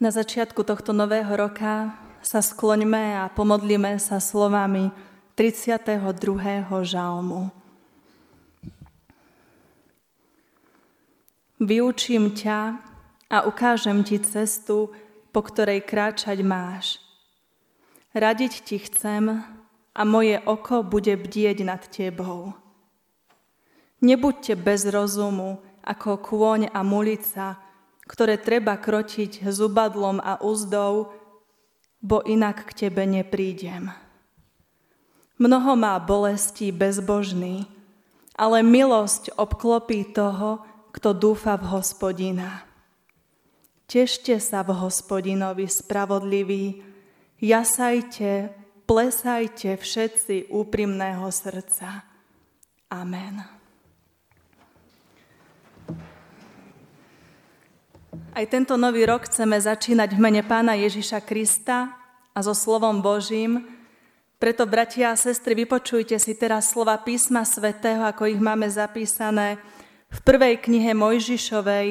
Na začiatku tohto nového roka sa skloňme a pomodlíme sa slovami 32. žalmu. Vyučím ťa a ukážem ti cestu, po ktorej kráčať máš. Radiť ti chcem a moje oko bude bdieť nad tebou. Nebuďte bez rozumu ako kôň a mulica, ktoré treba krotiť zubadlom a úzdou, bo inak k tebe neprídem. Mnoho má bolesti bezbožný, ale milosť obklopí toho, kto dúfa v hospodina. Tešte sa v hospodinovi spravodliví, jasajte, plesajte všetci úprimného srdca. Amen. Aj tento nový rok chceme začínať v mene pána Ježiša Krista a so slovom Božím. Preto, bratia a sestry, vypočujte si teraz slova písma svätého, ako ich máme zapísané v prvej knihe Mojžišovej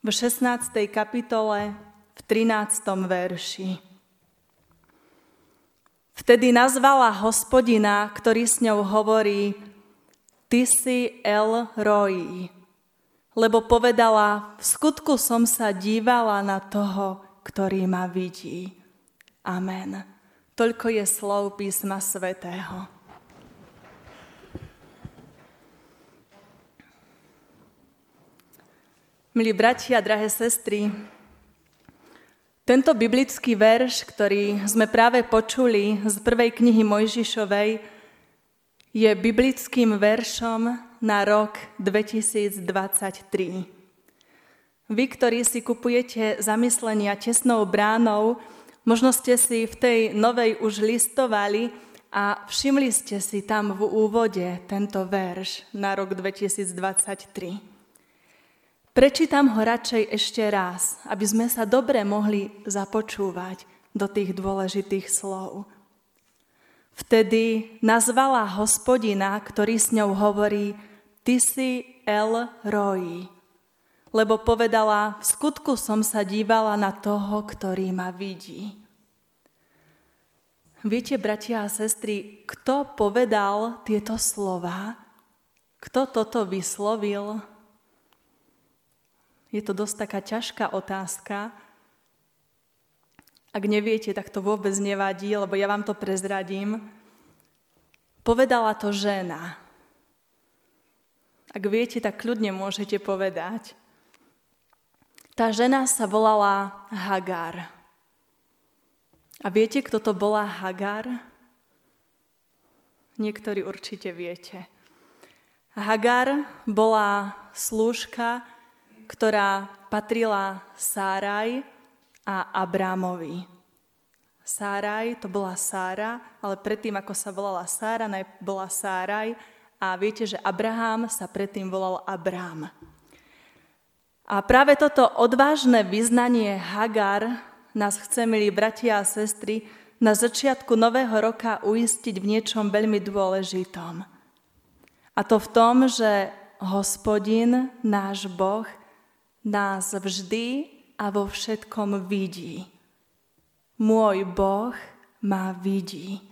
v 16. kapitole v 13. verši. Vtedy nazvala hospodina, ktorý s ňou hovorí, Ty si El Roi, lebo povedala, v skutku som sa dívala na toho, ktorý ma vidí. Amen. Toľko je slov písma svätého. Milí bratia, drahé sestry, tento biblický verš, ktorý sme práve počuli z prvej knihy Mojžišovej, je biblickým veršom na rok 2023. Vy, ktorí si kupujete zamyslenia tesnou bránou, možno ste si v tej novej už listovali a všimli ste si tam v úvode tento verš na rok 2023. Prečítam ho radšej ešte raz, aby sme sa dobre mohli započúvať do tých dôležitých slov. Vtedy nazvala hospodina, ktorý s ňou hovorí, ty si El Roi, lebo povedala, v skutku som sa dívala na toho, ktorý ma vidí. Viete, bratia a sestry, kto povedal tieto slova? Kto toto vyslovil? Je to dosť taká ťažká otázka, ak neviete, tak to vôbec nevadí, lebo ja vám to prezradím. Povedala to žena. Ak viete, tak kľudne môžete povedať. Tá žena sa volala Hagar. A viete, kto to bola Hagar? Niektorí určite viete. Hagar bola slúžka, ktorá patrila Sáraj, a Abrámovi. Sáraj, to bola Sára, ale predtým, ako sa volala Sára, bola Sáraj a viete, že Abraham sa predtým volal Abrám. A práve toto odvážne vyznanie Hagar nás chce, milí bratia a sestry, na začiatku nového roka uistiť v niečom veľmi dôležitom. A to v tom, že hospodin, náš Boh, nás vždy a vo všetkom vidí. Môj Boh ma vidí.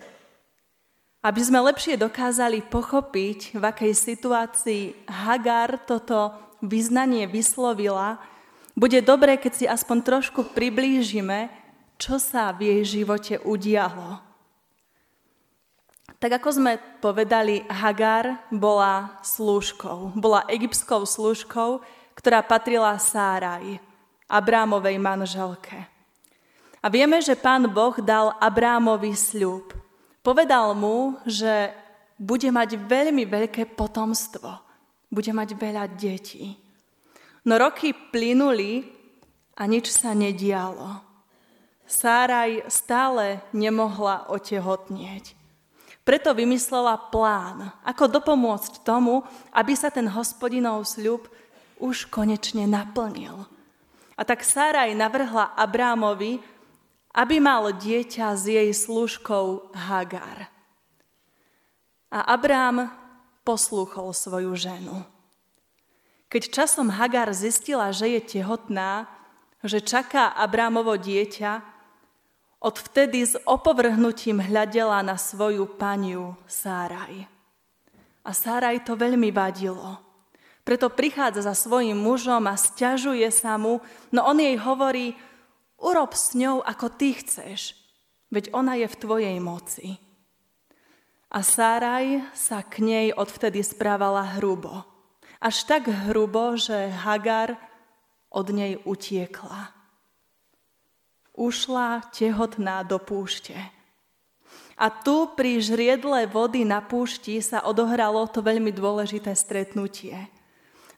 Aby sme lepšie dokázali pochopiť, v akej situácii Hagar toto vyznanie vyslovila, bude dobré, keď si aspoň trošku priblížime, čo sa v jej živote udialo. Tak ako sme povedali, Hagar bola slúžkou, bola egyptskou slúžkou, ktorá patrila Sáraj. Abrámovej manželke. A vieme, že pán Boh dal Abrámovi sľub. Povedal mu, že bude mať veľmi veľké potomstvo. Bude mať veľa detí. No roky plynuli a nič sa nedialo. Sáraj stále nemohla otehotnieť. Preto vymyslela plán, ako dopomôcť tomu, aby sa ten hospodinov sľub už konečne naplnil. A tak Sáraj navrhla Abrámovi, aby mal dieťa s jej služkou Hagar. A Abrám poslúchol svoju ženu. Keď časom Hagar zistila, že je tehotná, že čaká Abrámovo dieťa, odvtedy s opovrhnutím hľadela na svoju paniu Sáraj. A Sáraj to veľmi vadilo. Preto prichádza za svojim mužom a stiažuje sa mu, no on jej hovorí, urob s ňou, ako ty chceš, veď ona je v tvojej moci. A Sáraj sa k nej odvtedy správala hrubo. Až tak hrubo, že Hagar od nej utiekla. Ušla tehotná do púšte. A tu pri žriedle vody na púšti sa odohralo to veľmi dôležité stretnutie.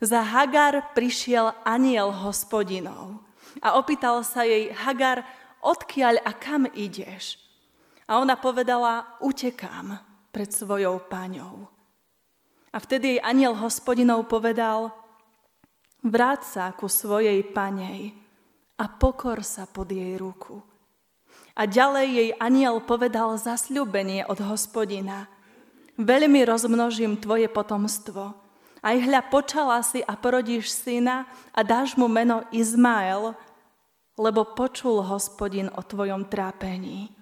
Za Hagar prišiel aniel hospodinov a opýtal sa jej, Hagar, odkiaľ a kam ideš? A ona povedala, utekám pred svojou paňou. A vtedy jej aniel hospodinov povedal, vráť sa ku svojej panej a pokor sa pod jej ruku. A ďalej jej aniel povedal zasľúbenie od hospodina. Veľmi rozmnožím tvoje potomstvo. Aj hľa počala si a porodíš syna a dáš mu meno Izmael, lebo počul hospodin o tvojom trápení.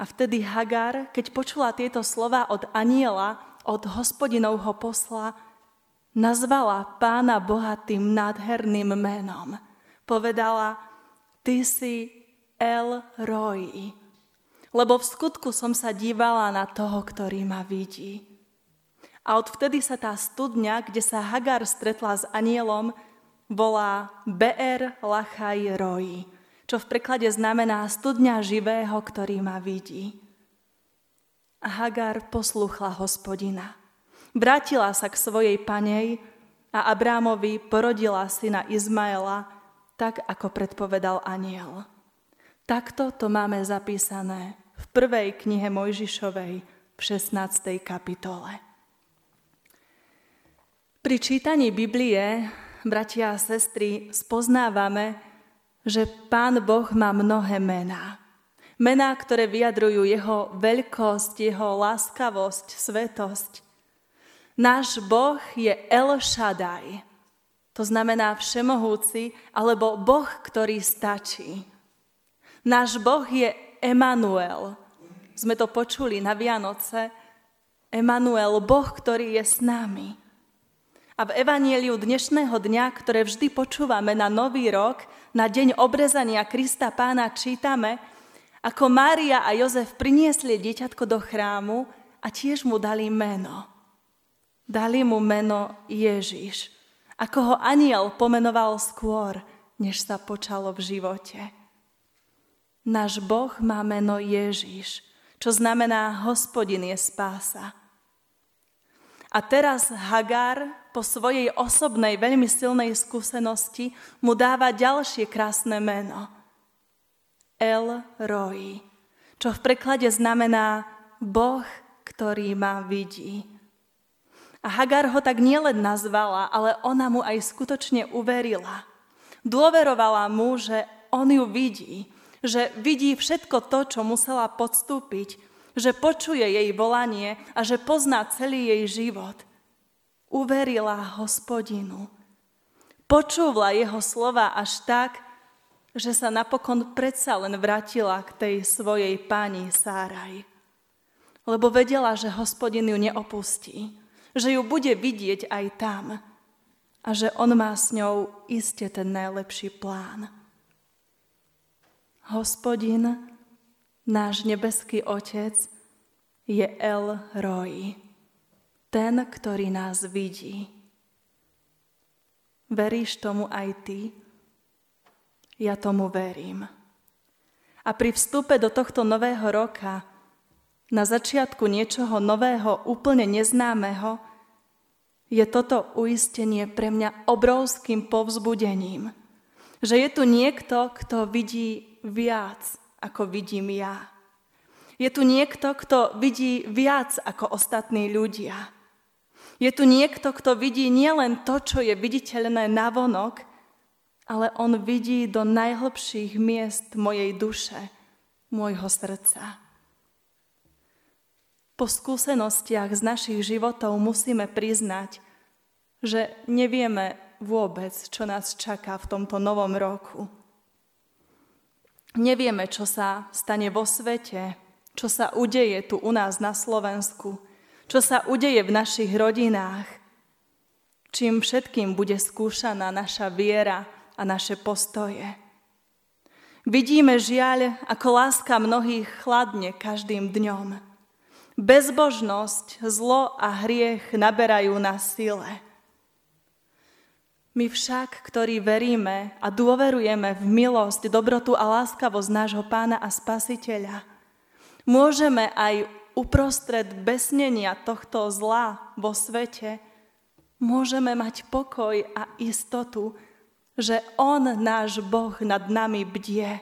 A vtedy Hagar, keď počula tieto slova od aniela, od hospodinovho posla, nazvala pána Boha tým nádherným menom. Povedala, ty si El Roy, lebo v skutku som sa dívala na toho, ktorý ma vidí. A odvtedy sa tá studňa, kde sa Hagar stretla s anielom, volá Beer Lachaj Roy, čo v preklade znamená studňa živého, ktorý ma vidí. A Hagar poslúchla hospodina. Vrátila sa k svojej panej a Abrámovi porodila syna Izmaela, tak ako predpovedal aniel. Takto to máme zapísané v prvej knihe Mojžišovej v 16. kapitole. Pri čítaní Biblie, bratia a sestry, spoznávame, že Pán Boh má mnohé mená. Mená, ktoré vyjadrujú jeho veľkosť, jeho láskavosť, svetosť. Náš Boh je El Shaddai, to znamená všemohúci, alebo Boh, ktorý stačí. Náš Boh je Emanuel. Sme to počuli na Vianoce. Emanuel, Boh, ktorý je s nami. A v Evanieliu dnešného dňa, ktoré vždy počúvame na Nový rok, na deň obrezania Krista pána, čítame, ako Mária a Jozef priniesli dieťatko do chrámu a tiež mu dali meno. Dali mu meno Ježiš, ako ho aniel pomenoval skôr, než sa počalo v živote. Náš Boh má meno Ježiš, čo znamená hospodin je spása. A teraz Hagar po svojej osobnej veľmi silnej skúsenosti mu dáva ďalšie krásne meno. El Roi, čo v preklade znamená Boh, ktorý ma vidí. A Hagar ho tak nielen nazvala, ale ona mu aj skutočne uverila. Dôverovala mu, že on ju vidí, že vidí všetko to, čo musela podstúpiť, že počuje jej volanie a že pozná celý jej život. Uverila hospodinu. Počúvla jeho slova až tak, že sa napokon predsa len vrátila k tej svojej pani Sáraj. Lebo vedela, že hospodin ju neopustí, že ju bude vidieť aj tam a že on má s ňou iste ten najlepší plán. Hospodin, náš nebeský Otec, je El Roy, ten, ktorý nás vidí. Veríš tomu aj ty? Ja tomu verím. A pri vstupe do tohto nového roka, na začiatku niečoho nového, úplne neznámeho, je toto uistenie pre mňa obrovským povzbudením. Že je tu niekto, kto vidí viac, ako vidím ja. Je tu niekto, kto vidí viac ako ostatní ľudia. Je tu niekto, kto vidí nielen to, čo je viditeľné navonok, ale on vidí do najhlbších miest mojej duše, môjho srdca. Po skúsenostiach z našich životov musíme priznať, že nevieme vôbec, čo nás čaká v tomto novom roku. Nevieme, čo sa stane vo svete, čo sa udeje tu u nás na Slovensku, čo sa udeje v našich rodinách, čím všetkým bude skúšaná naša viera a naše postoje. Vidíme žiaľ, ako láska mnohých chladne každým dňom. Bezbožnosť, zlo a hriech naberajú na sile. My však, ktorí veríme a dôverujeme v milosť, dobrotu a láskavosť nášho pána a spasiteľa, môžeme aj uprostred besnenia tohto zla vo svete, môžeme mať pokoj a istotu, že On, náš Boh, nad nami bdie.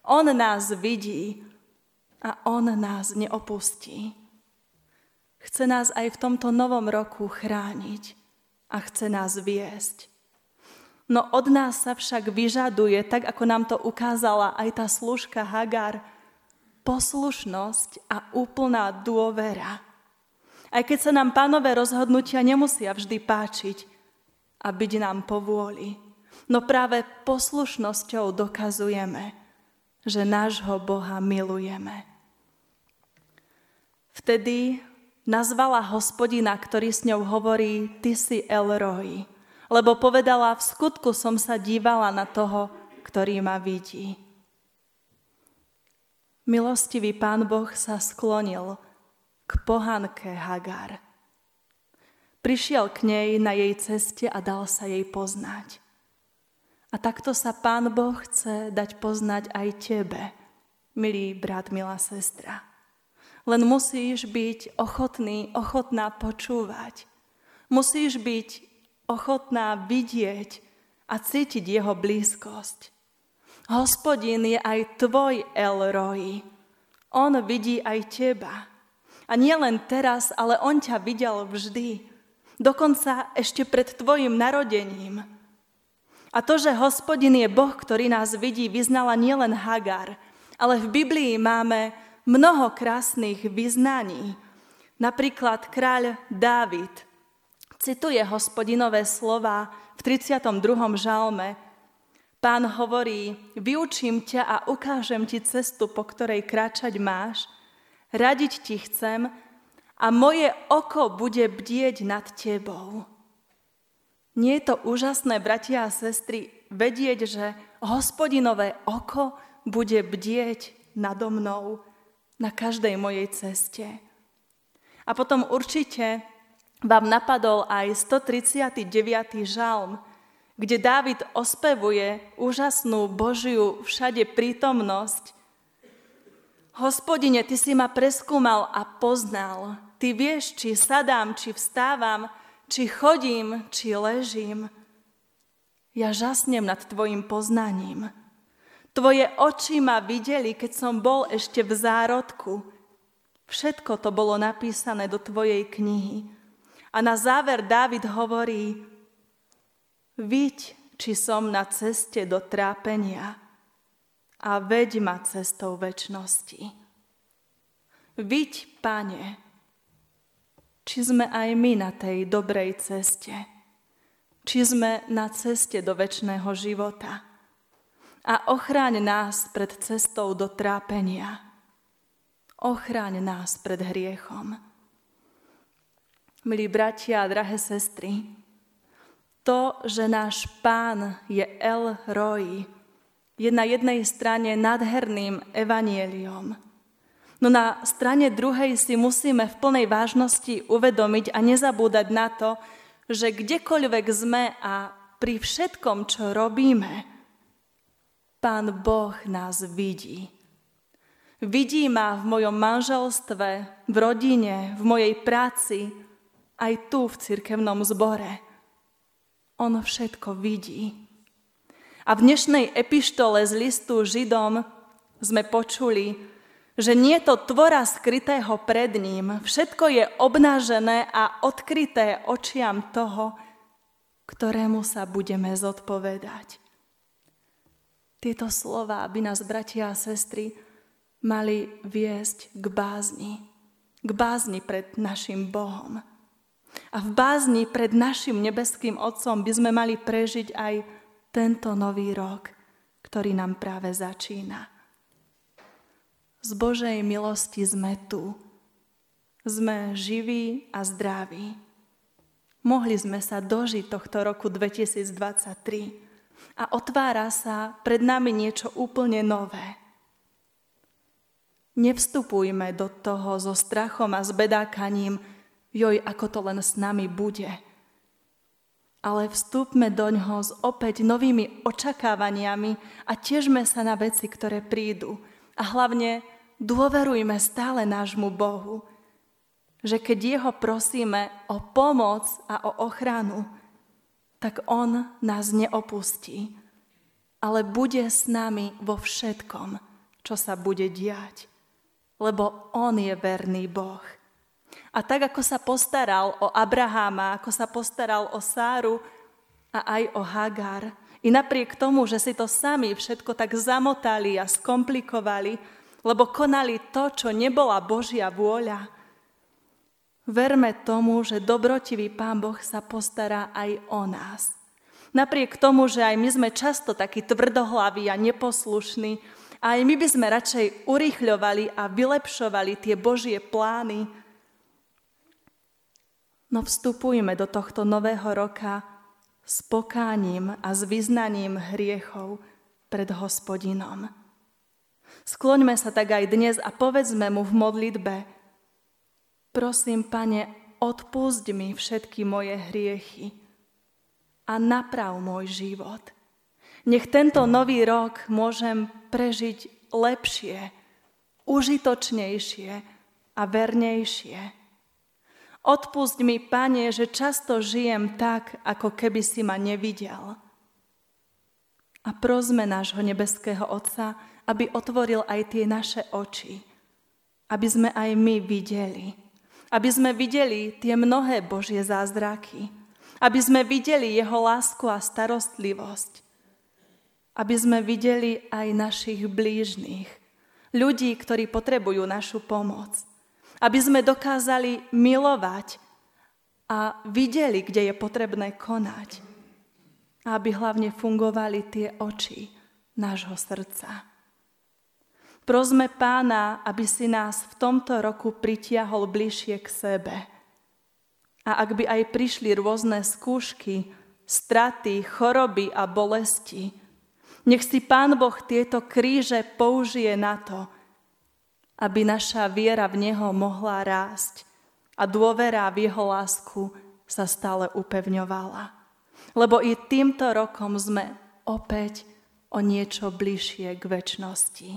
On nás vidí a On nás neopustí. Chce nás aj v tomto novom roku chrániť a chce nás viesť. No od nás sa však vyžaduje, tak ako nám to ukázala aj tá služka Hagar, poslušnosť a úplná dôvera. Aj keď sa nám pánové rozhodnutia nemusia vždy páčiť a byť nám povôli. No práve poslušnosťou dokazujeme, že nášho Boha milujeme. Vtedy Nazvala hospodina, ktorý s ňou hovorí, ty si Elroy, lebo povedala, v skutku som sa dívala na toho, ktorý ma vidí. Milostivý pán Boh sa sklonil k pohanke Hagar. Prišiel k nej na jej ceste a dal sa jej poznať. A takto sa pán Boh chce dať poznať aj tebe, milý brat, milá sestra. Len musíš byť ochotný, ochotná počúvať. Musíš byť ochotná vidieť a cítiť jeho blízkosť. Hospodin je aj tvoj Elroy. On vidí aj teba. A nie len teraz, ale on ťa videl vždy. Dokonca ešte pred tvojim narodením. A to, že hospodin je Boh, ktorý nás vidí, vyznala nielen Hagar, ale v Biblii máme mnoho krásnych vyznaní. Napríklad kráľ Dávid cituje hospodinové slova v 32. žalme. Pán hovorí, vyučím ťa a ukážem ti cestu, po ktorej kráčať máš, radiť ti chcem a moje oko bude bdieť nad tebou. Nie je to úžasné, bratia a sestry, vedieť, že hospodinové oko bude bdieť nado mnou na každej mojej ceste. A potom určite vám napadol aj 139. žalm, kde Dávid ospevuje úžasnú Božiu všade prítomnosť. Hospodine, Ty si ma preskúmal a poznal. Ty vieš, či sadám, či vstávam, či chodím, či ležím. Ja žasnem nad Tvojim poznaním. Tvoje oči ma videli, keď som bol ešte v zárodku. Všetko to bolo napísané do tvojej knihy. A na záver Dávid hovorí, viď, či som na ceste do trápenia a veď ma cestou väčšnosti. Viď, pane, či sme aj my na tej dobrej ceste, či sme na ceste do väčšného života a ochráň nás pred cestou do trápenia. Ochráň nás pred hriechom. Milí bratia a drahé sestry, to, že náš pán je El Roy, je na jednej strane nadherným evanieliom, no na strane druhej si musíme v plnej vážnosti uvedomiť a nezabúdať na to, že kdekoľvek sme a pri všetkom, čo robíme, Pán Boh nás vidí. Vidí ma v mojom manželstve, v rodine, v mojej práci, aj tu v cirkevnom zbore. On všetko vidí. A v dnešnej epištole z listu Židom sme počuli, že nie je to tvora skrytého pred ním, všetko je obnážené a odkryté očiam toho, ktorému sa budeme zodpovedať. Tieto slova aby nás, bratia a sestry, mali viesť k bázni. K bázni pred našim Bohom. A v bázni pred našim nebeským Otcom by sme mali prežiť aj tento nový rok, ktorý nám práve začína. Z Božej milosti sme tu. Sme živí a zdraví. Mohli sme sa dožiť tohto roku 2023 a otvára sa pred nami niečo úplne nové. Nevstupujme do toho so strachom a zbedákaním, joj, ako to len s nami bude. Ale vstúpme do ňoho s opäť novými očakávaniami a tiežme sa na veci, ktoré prídu. A hlavne dôverujme stále nášmu Bohu, že keď Jeho prosíme o pomoc a o ochranu, tak On nás neopustí, ale bude s nami vo všetkom, čo sa bude diať lebo On je verný Boh. A tak, ako sa postaral o Abraháma, ako sa postaral o Sáru a aj o Hagar, i napriek tomu, že si to sami všetko tak zamotali a skomplikovali, lebo konali to, čo nebola Božia vôľa, verme tomu, že dobrotivý Pán Boh sa postará aj o nás. Napriek tomu, že aj my sme často takí tvrdohlaví a neposlušní, aj my by sme radšej urýchľovali a vylepšovali tie Božie plány. No vstupujme do tohto nového roka s pokáním a s vyznaním hriechov pred hospodinom. Skloňme sa tak aj dnes a povedzme mu v modlitbe Prosím, pane, odpust mi všetky moje hriechy a naprav môj život. Nech tento nový rok môžem prežiť lepšie, užitočnejšie a vernejšie. Odpust mi, Pane, že často žijem tak, ako keby si ma nevidel. A prosme nášho nebeského Otca, aby otvoril aj tie naše oči, aby sme aj my videli. Aby sme videli tie mnohé Božie zázraky. Aby sme videli Jeho lásku a starostlivosť aby sme videli aj našich blížnych, ľudí, ktorí potrebujú našu pomoc. Aby sme dokázali milovať a videli, kde je potrebné konať. Aby hlavne fungovali tie oči nášho srdca. Prosme pána, aby si nás v tomto roku pritiahol bližšie k sebe. A ak by aj prišli rôzne skúšky, straty, choroby a bolesti, nech si Pán Boh tieto kríže použije na to, aby naša viera v Neho mohla rásť a dôvera v Jeho lásku sa stále upevňovala. Lebo i týmto rokom sme opäť o niečo bližšie k väčšnosti.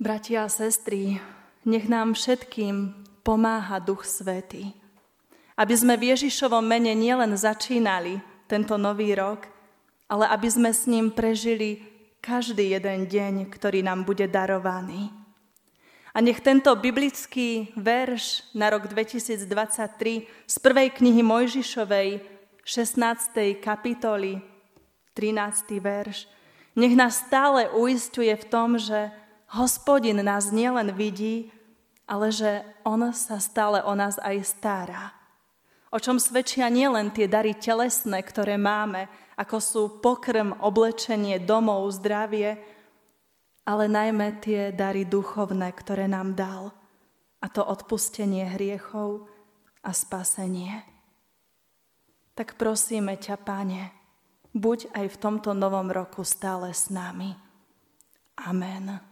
Bratia a sestry, nech nám všetkým pomáha Duch Svety, aby sme v Ježišovom mene nielen začínali tento nový rok, ale aby sme s ním prežili každý jeden deň, ktorý nám bude darovaný. A nech tento biblický verš na rok 2023 z prvej knihy Mojžišovej, 16. kapitoly, 13. verš, nech nás stále uistuje v tom, že hospodin nás nielen vidí, ale že on sa stále o nás aj stará. O čom svedčia nielen tie dary telesné, ktoré máme, ako sú pokrm, oblečenie, domov, zdravie, ale najmä tie dary duchovné, ktoré nám dal. A to odpustenie hriechov a spasenie. Tak prosíme ťa, Pane, buď aj v tomto novom roku stále s nami. Amen.